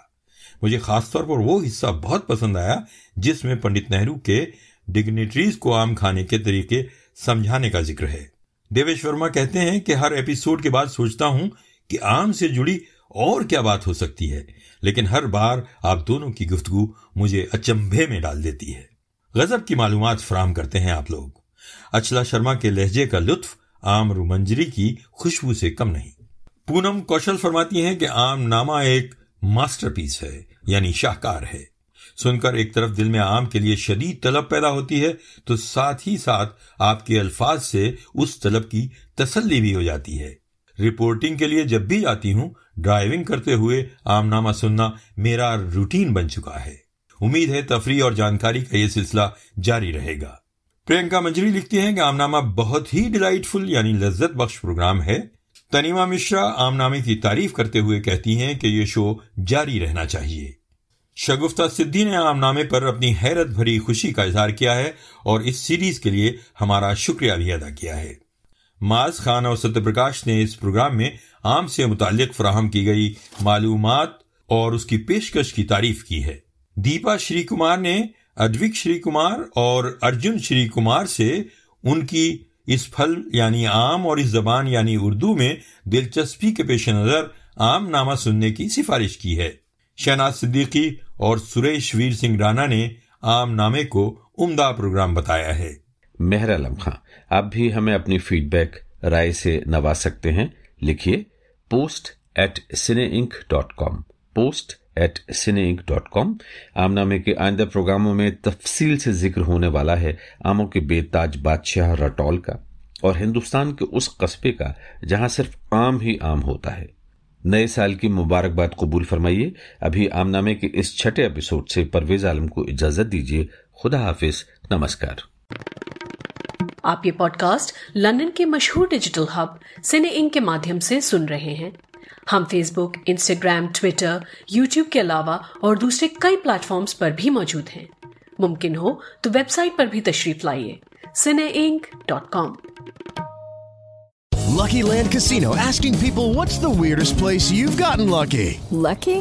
مجھے خاص طور پر وہ حصہ بہت پسند آیا جس میں پنڈت نہرو کے ڈگنیٹریز کو عام کھانے کے طریقے سمجھانے کا ذکر ہے۔ دیویش ورما کہتے ہیں کہ ہر ایپیسوڈ کے بعد سوچتا ہوں کہ آم سے جڑی اور کیا بات ہو سکتی ہے، لیکن ہر بار آپ دونوں کی گفتگو مجھے اچمبے میں ڈال دیتی ہے۔ غزب کی معلومات فراہم کرتے ہیں آپ لوگ۔ اچلا شرما کے لہجے کا لطف آم رومنجری کی خوشبو سے کم نہیں۔ پونم کوشل فرماتی ہیں کہ آم نامہ ایک ماسٹر پیس ہے یعنی شاہکار ہے۔ سن کر ایک طرف دل میں آم کے لیے شدید طلب پیدا ہوتی ہے، تو ساتھ ہی ساتھ آپ کے الفاظ سے اس طلب کی تسلی بھی ہو جاتی ہے۔ رپورٹنگ کے لیے جب بھی جاتی ہوں، ڈرائیونگ کرتے ہوئے آم نامہ سننا میرا روٹین بن چکا ہے۔ امید ہے تفریح اور جانکاری کا یہ سلسلہ جاری رہے گا۔ پرینکا منجری لکھتی ہیں کہ آم نامہ بہت ہی ڈیلائٹ فل یعنی لذت بخش پروگرام ہے۔ تنیما مشرا آم نامے کی تعریف کرتے ہوئے کہتی ہیں کہ یہ شو جاری رہنا چاہیے۔ شگفتہ صدی نے آم نامے پر اپنی حیرت بھری خوشی کا اظہار کیا ہے اور اس سیریز کے لیے ہمارا شکریہ بھی ادا کیا ہے۔ معاذ خان اور ستیہ پرکاش نے اس پروگرام میں آم سے متعلق فراہم کی گئی معلومات اور اس کی پیشکش کی تعریف کی ہے۔ دیپا شری کمار نے ادوک شری کمار اور ارجن شری کمار سے ان کی اس پھل یعنی عام اور اس زبان یعنی اردو میں دلچسپی کے پیش نظر عام نامہ سننے کی سفارش کی ہے۔ شہناز صدیقی اور سریش ویر سنگھ رانا نے عام نامے کو عمدہ پروگرام بتایا ہے۔ مہر علم خان، آپ بھی ہمیں اپنی فیڈ بیک رائے سے نواز سکتے ہیں۔ لکھیے پوسٹ ایٹ سنے انک ڈاٹ کام پوسٹ ایٹ سنیک ڈاٹ کام آمنامے کے آئندہ پروگراموں میں تفصیل سے ذکر ہونے والا ہے آموں کے بے تاج بادشاہ رٹول کا اور ہندوستان کے اس قصبے کا جہاں صرف آم ہی آم ہوتا ہے۔ نئے سال کی مبارکباد قبول فرمائیے۔ ابھی آمنامے کے اس چھٹے اپیسوڈ سے پرویز عالم کو اجازت دیجیے۔ خدا حافظ۔ نمسکار۔ آپ یہ پوڈ کاسٹ لندن کے مشہور ڈیجیٹل ہب سنے ان کے مادھیم سے سن رہے ہیں۔ ہم Facebook Instagram Twitter YouTube کے علاوہ اور دوسرے کئی پلیٹ فارمز پر بھی موجود ہیں۔ ممکن ہو تو ویب سائٹ پر بھی تشریف لائیے۔ سنے انک dot com lucky land casino asking people what's the weirdest place you gotten lucky lucky